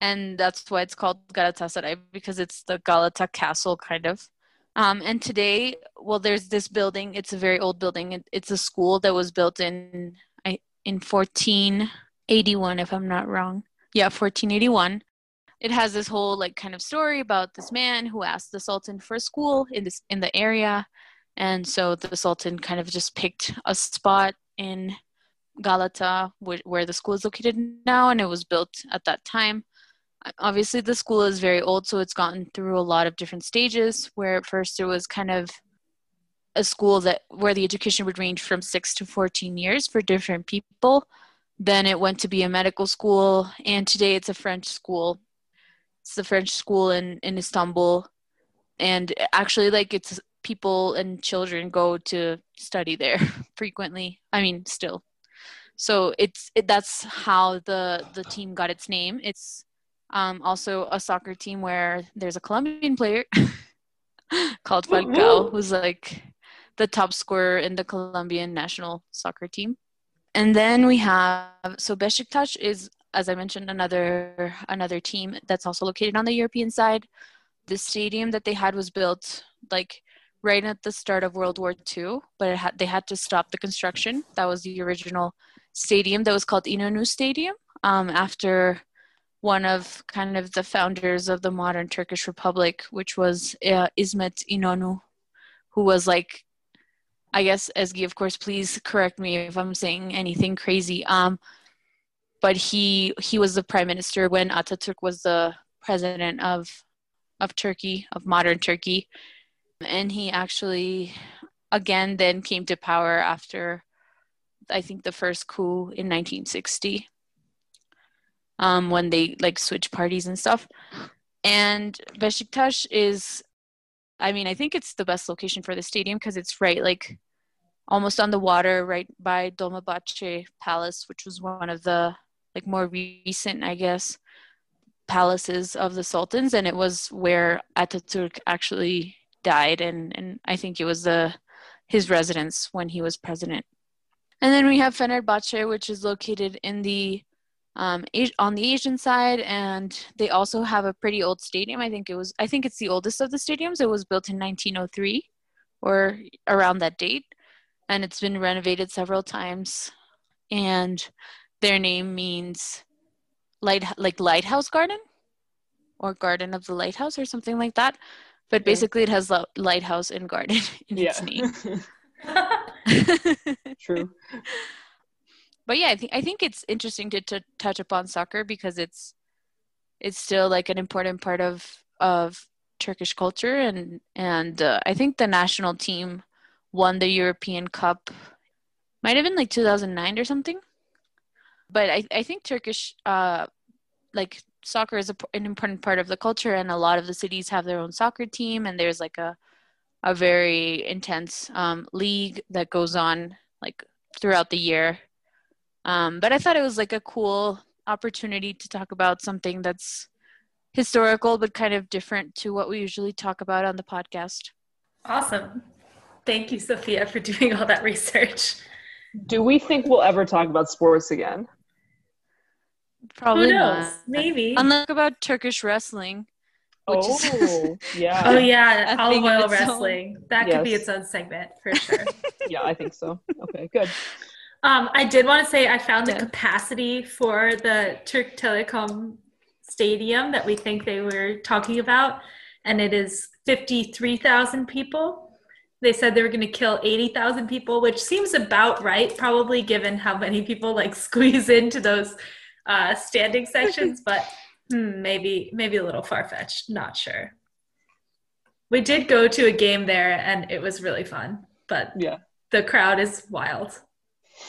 and that's why it's called Galatasaray because it's the Galata castle, kind of. Um, and today, well, there's this building. It's a very old building. It, it's a school that was built in in 1481, if I'm not wrong. Yeah, 1481. It has this whole like kind of story about this man who asked the Sultan for a school in this in the area and so the Sultan kind of just picked a spot in Galata, where the school is located now, and it was built at that time. Obviously, the school is very old, so it's gotten through a lot of different stages. Where at first it was kind of a school that where the education would range from six to 14 years for different people. Then it went to be a medical school, and today it's a French school. It's the French school in, in Istanbul. And actually, like, it's people and children go to study there *laughs* frequently. I mean, still. So it's it, that's how the the team got its name. It's um, also a soccer team where there's a Colombian player *laughs* called Falcao, who's like the top scorer in the Colombian national soccer team. And then we have so Besiktas is as I mentioned, another another team that's also located on the European side. The stadium that they had was built like right at the start of World War II, but had, they had to stop the construction. That was the original stadium that was called İnönü Stadium um, after one of kind of the founders of the modern Turkish Republic, which was uh, İsmet İnönü, who was like, I guess, Ezgi, of course, please correct me if I'm saying anything crazy. Um, but he he was the prime minister when Ataturk was the president of of Turkey, of modern Turkey, and he actually again then came to power after I think the first coup in 1960 um, when they like switch parties and stuff. And Besiktas is, I mean, I think it's the best location for the stadium because it's right like almost on the water, right by Dolmabahce Palace, which was one of the like more recent, I guess, palaces of the sultans, and it was where Ataturk actually died, and and I think it was the his residence when he was president. And then we have Fenerbahce, which is located in the um, on the Asian side, and they also have a pretty old stadium. I think it was. I think it's the oldest of the stadiums. It was built in 1903, or around that date, and it's been renovated several times. And their name means light, like lighthouse garden, or garden of the lighthouse, or something like that. But basically, it has lighthouse and garden *laughs* in yeah. its name. *laughs* *laughs* True. But yeah, I think I think it's interesting to, to touch upon soccer because it's it's still like an important part of of Turkish culture and and uh, I think the national team won the European Cup might have been like 2009 or something. But I I think Turkish uh like soccer is a, an important part of the culture and a lot of the cities have their own soccer team and there's like a a very intense um, league that goes on like throughout the year. Um, but I thought it was like a cool opportunity to talk about something that's historical but kind of different to what we usually talk about on the podcast. Awesome. Thank you, Sophia, for *laughs* doing all that research. Do we think we'll ever talk about sports again? Probably not. Maybe. Unlike about Turkish wrestling. Which oh, is, *laughs* yeah. Oh, yeah. Olive oil wrestling. Own. That yes. could be its own segment for sure. *laughs* yeah, I think so. Okay, good. Um, I did want to say I found yeah. the capacity for the Turk Telecom stadium that we think they were talking about, and it is 53,000 people. They said they were going to kill 80,000 people, which seems about right, probably given how many people like *laughs* squeeze into those uh, standing *laughs* sections, but hmm, maybe maybe a little far fetched. Not sure. We did go to a game there, and it was really fun, but yeah, the crowd is wild.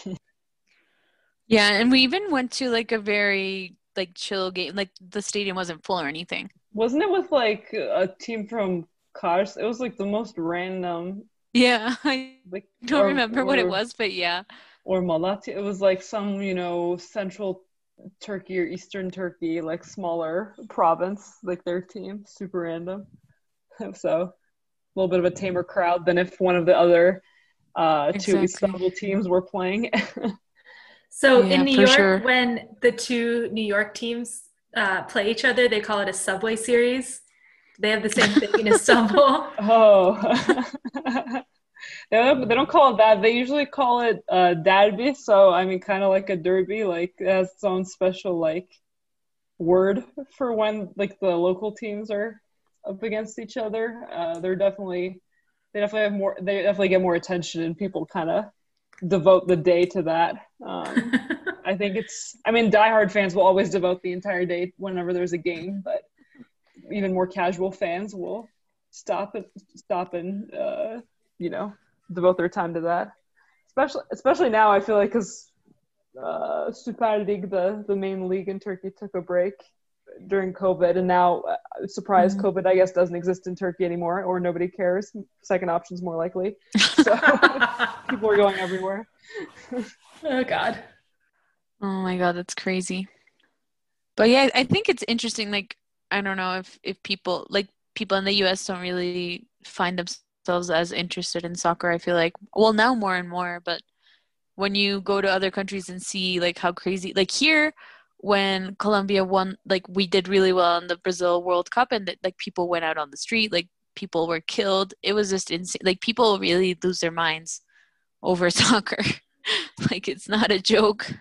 *laughs* yeah, and we even went to like a very like chill game. Like the stadium wasn't full or anything. Wasn't it with like a team from Kars? It was like the most random. Yeah, *laughs* I like, don't or, remember or, what it was, but yeah. Or Malatya. It was like some you know central Turkey or Eastern Turkey, like smaller province, like their team, super random. *laughs* so a little bit of a tamer crowd than if one of the other uh, exactly. two Istanbul teams were playing. *laughs* so yeah, in New York, sure. when the two New York teams uh, play each other, they call it a subway series. They have the same thing in Istanbul. *laughs* Oh. They, don't, they don't call it that. They usually call it uh, derby. So, I mean, kind of like a derby, like it has its own special, like, word for when, like, the local teams are up against each other. Uh, they're definitely they definitely have more they definitely get more attention and people kind of devote the day to that um, *laughs* i think it's i mean diehard fans will always devote the entire day whenever there's a game but even more casual fans will stop and stop and uh, you know devote their time to that especially especially now i feel like because uh, Super League, the the main league in Turkey, took a break during COVID, and now, uh, surprise, mm-hmm. COVID, I guess, doesn't exist in Turkey anymore, or nobody cares. Second option's more likely. *laughs* So *laughs* people are going everywhere. oh God. Oh my God, that's crazy. But yeah, I think it's interesting. Like, I don't know if if people like people in the U.S. don't really find themselves as interested in soccer. I feel like, well, now more and more, but when you go to other countries and see like how crazy, like here when Colombia won, like we did really well in the Brazil World Cup, and like people went out on the street, like people were killed. It was just insane. Like people really lose their minds over *laughs* soccer. like it's not a joke.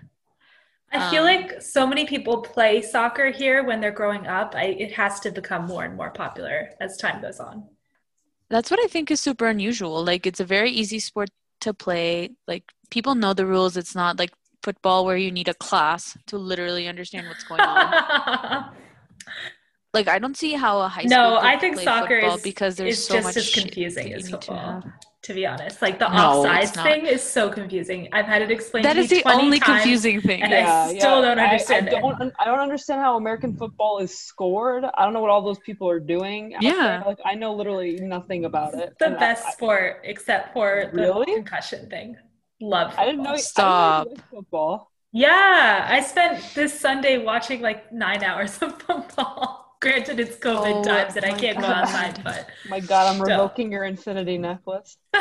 I feel Um, like so many people play soccer here when they're growing up. I, it has to become more and more popular as time goes on. That's what I think is super unusual. Like it's a very easy sport to play. Like people know the rules. It's not like football where you need a class to literally understand what's going on. *laughs* like I don't see how a high school no, I think soccer football is because there's is so just much as shit confusing as you to football. To be honest, like the No, offsides thing is so confusing. I've had it explained That to is me the 20 only times, confusing thing. and I still don't understand I. I don't. un- I don't understand how American football is scored. I don't know what all those people are doing. Yeah. like I know literally nothing about it. the best I, sport except for the concussion thing. Love. I didn't know. football. I didn't know Stop. you liked football. Yeah, I spent this Sunday watching like nine hours *laughs* of football. Granted, it's COVID Oh times and I can't go outside, but *laughs* My God, I'm Still. revoking your infinity necklace. *laughs*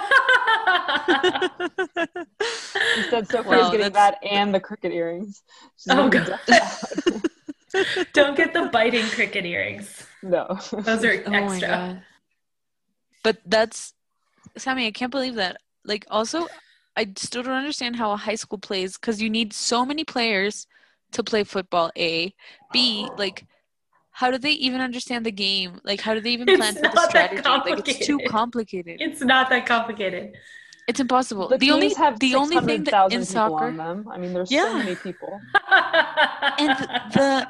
Instead, Sophia's Well, getting that's- that and the cricket earrings. She's Oh, God. *laughs* don't get the biting cricket earrings. no. Those are Oh my extra. god. But that's Sammy, I can't believe that. Like also I still don't understand how a high school plays because you need so many players to play football, A. B, like how do they even understand the game? Like how do they even It's plan for the not that strategy? Like it's too complicated. complicated. It's not that complicated. It's impossible. The, the only have the only thing that 600,000 in soccer them. I mean, there's Yeah. so many people. *laughs* and the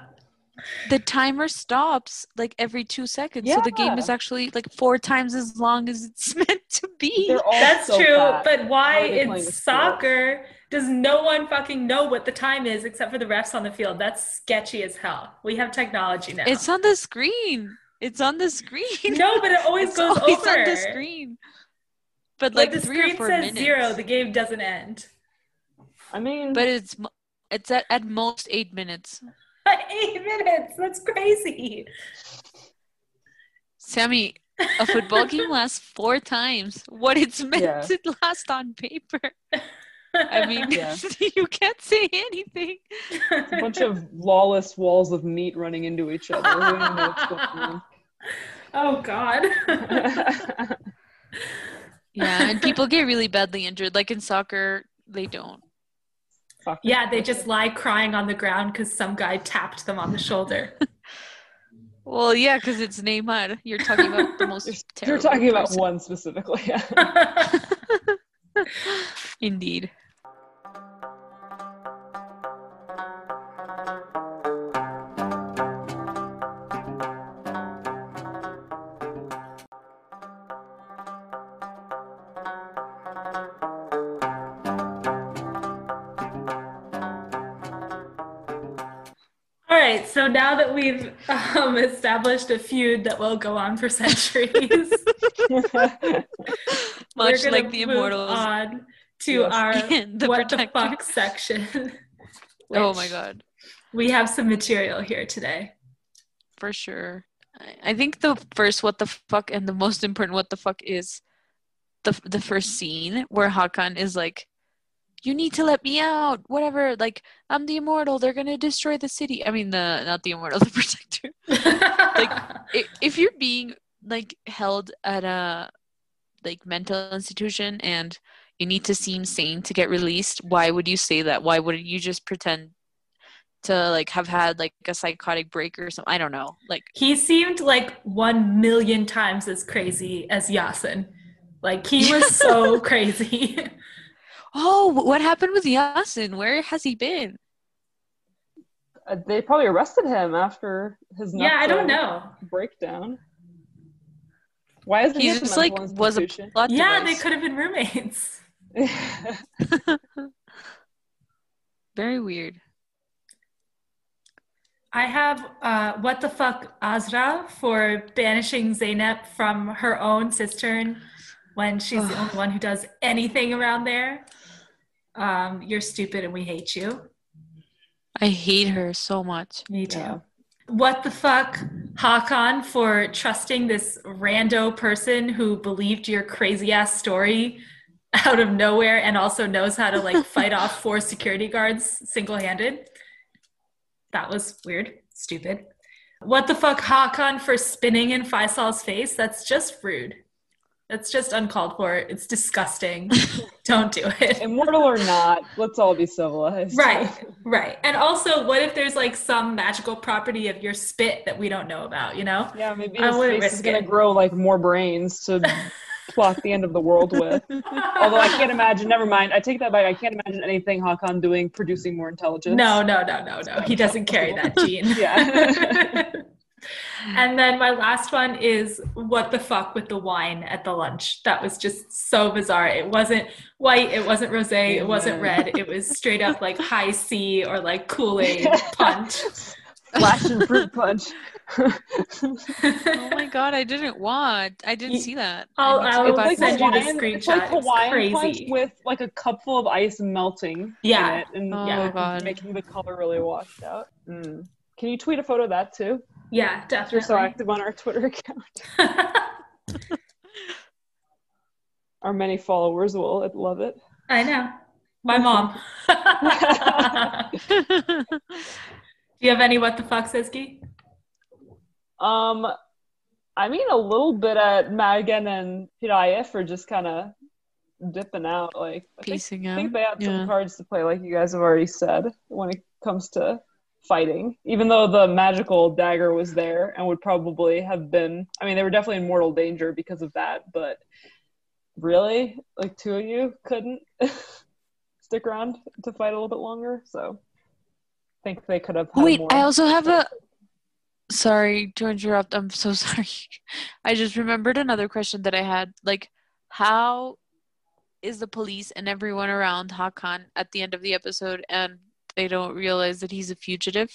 the timer stops like every two seconds. So the game is actually like four times as long as it's *laughs* meant to be. That's so true, fat. but why are they in a sport? Soccer does no one fucking know what the time is except for the refs on the field? That's sketchy as hell. We have technology now. It's on the screen. It's on the screen. no, but it always it's goes always over. on the screen. But Like like the three or screen four says minutes. zero, the game doesn't end. I mean, But it's it's at, at most eight minutes. *laughs* Eight minutes. That's crazy. Sammy, a football game *laughs* lasts four times what it's meant Yeah. *laughs* to last on paper. I *laughs* mean, Yeah. *laughs* you can't say anything. a *laughs* bunch of lawless walls of meat running into each other. We don't know what's going oh God. Yeah, and people get really badly injured. Like in soccer, they don't. Fuck. yeah, they just lie crying on the ground because some guy tapped them on the shoulder. Well, yeah, because it's Neymar. You're talking about the most You're terrible. talking about one specifically. Yeah. *laughs* Indeed. All right, so now that we've um, established a feud that will go on for centuries, *laughs* *laughs* Much we're like the move Immortals. on to Yes. our *laughs* the what Protector. the fuck section. *laughs* Oh my god, We have some material here today. for sure. I- think the first what the fuck and the most important what the fuck is the the first scene where Hakan is like, "You need to let me out." Whatever. Like I'm the immortal. They're gonna destroy the city. I mean, the not the immortal, *laughs* the protector. I- if you're being like held at a like mental institution and you need to seem sane to get released why would you say that why wouldn't you just pretend to like have had like a psychotic break or something i don't know like he seemed like one million times as crazy as Yasin. Like he was so *laughs* crazy. oh what happened with yasin where has he been Uh, they probably arrested him after his yeah, I don't know. breakdown. Why isn't he he at just like was a plot Yeah, they could have been roommates. *laughs* *laughs* very weird I have uh, what the fuck Azra for banishing Zaynep from her own cistern when she's the only one who does anything around there. Um, you're stupid and we hate you. i hate her so much Me too. Yeah. What the fuck Hakan for trusting this rando person who believed your crazy ass story out of nowhere and also knows how to like fight off *laughs* four security guards single handed. That was weird, stupid. What the fuck, Hakan for spinning in Faisal's face? That's just rude. That's just uncalled for. It's disgusting. *laughs* Don't do it. Immortal or not, let's all be civilized. Right, right. And also, what if there's like some magical property of your spit that we don't know about, you know? Yeah, maybe I his face is gonna grow like more brains to *laughs* plot the end of the world with. *laughs* Although I can't imagine. Never mind. I take that back. I can't imagine anything Hakan doing producing more intelligence. No, no, no, no, no. He doesn't carry that gene. Yeah. And then my last one is what the fuck with the wine at the lunch. That was just so bizarre. It wasn't white, it wasn't rosé, it wasn't red. It was straight up like Hi-C or like Kool-Aid *laughs* punch. Flash and fruit punch. Oh my god, I didn't watch. I didn't You- see that. I'll- I need to I'll go like and send you the screenshot. it's like It's Hawaiian punch crazy. with like a cup full of ice melting Yeah. in it and Oh, yeah, God. making the color really washed out. Mm. Can you tweet a photo of that too? Yeah, If You're so active on our Twitter account. *laughs* Our many followers will love it. I know. My mom. *laughs* Do you have any what the fuck, Siski? Um, I mean, a little bit at Madigan and Piraye for just kind of dipping out. Like, I think, Piecing I think they had Yeah. some cards to play, like you guys have already said, when it comes to fighting. Even though the magical dagger was there and would probably have been, I mean, they were definitely in mortal danger because of that, but really, like, two of you couldn't *laughs* stick around to fight a little bit longer. So, I think they could have. Had Wait, I also have a. Sorry to interrupt. I'm so *laughs* sorry. I just remembered another question that I had. Like, how is the police and everyone around Hakan at the end of the episode and they don't realize that he's a fugitive?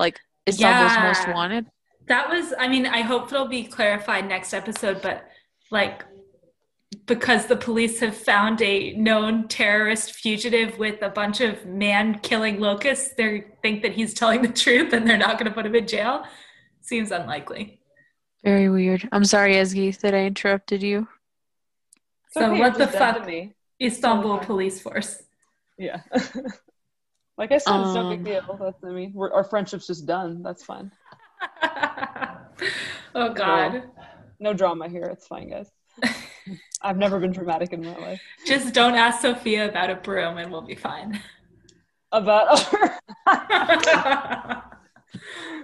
Like, Istanbul's most wanted? That was, I mean, I hope it'll be clarified next episode, but like, because the police have found a known terrorist fugitive with a bunch of man killing locusts, they think that he's telling the truth and they're not going to put him in jail. Seems unlikely. Very weird. I'm sorry, Ezgi, that I interrupted you. It's So okay, what the just dead fuck? me. Istanbul. Police Force. Yeah. *laughs* like I said, it's no big Um, deal. That's, I mean, we're, our friendship's just done. That's fine. *laughs* oh, God. No drama here. It's fine, guys. *laughs* I've never been dramatic in my life. Just don't ask Sophia about a broom and we'll be fine. About *laughs*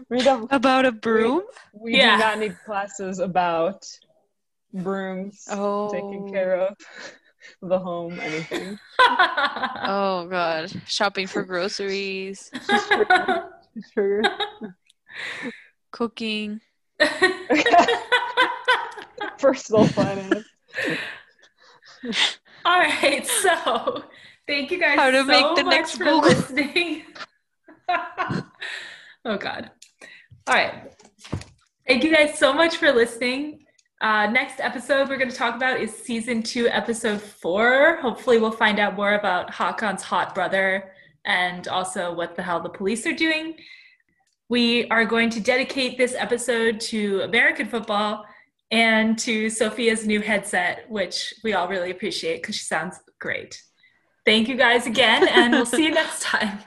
we don't. About a broom? We Yeah. do not need classes about brooms, Oh. taking care of the home, anything. *laughs* Oh, God. Shopping for groceries, Sure. cooking. *laughs* Personal finance. All right, so thank you guys How to so make the much next for Google. listening. *laughs* oh God! All right, thank you guys so much for listening. Uh, next episode we're going to talk about is season two, episode four. Hopefully, we'll find out more about Hakan's hot brother and also what the hell the police are doing. We are going to dedicate this episode to American football and to Sophia's new headset, which we all really appreciate because she sounds great. Thank you guys again, and we'll see you *laughs* next time.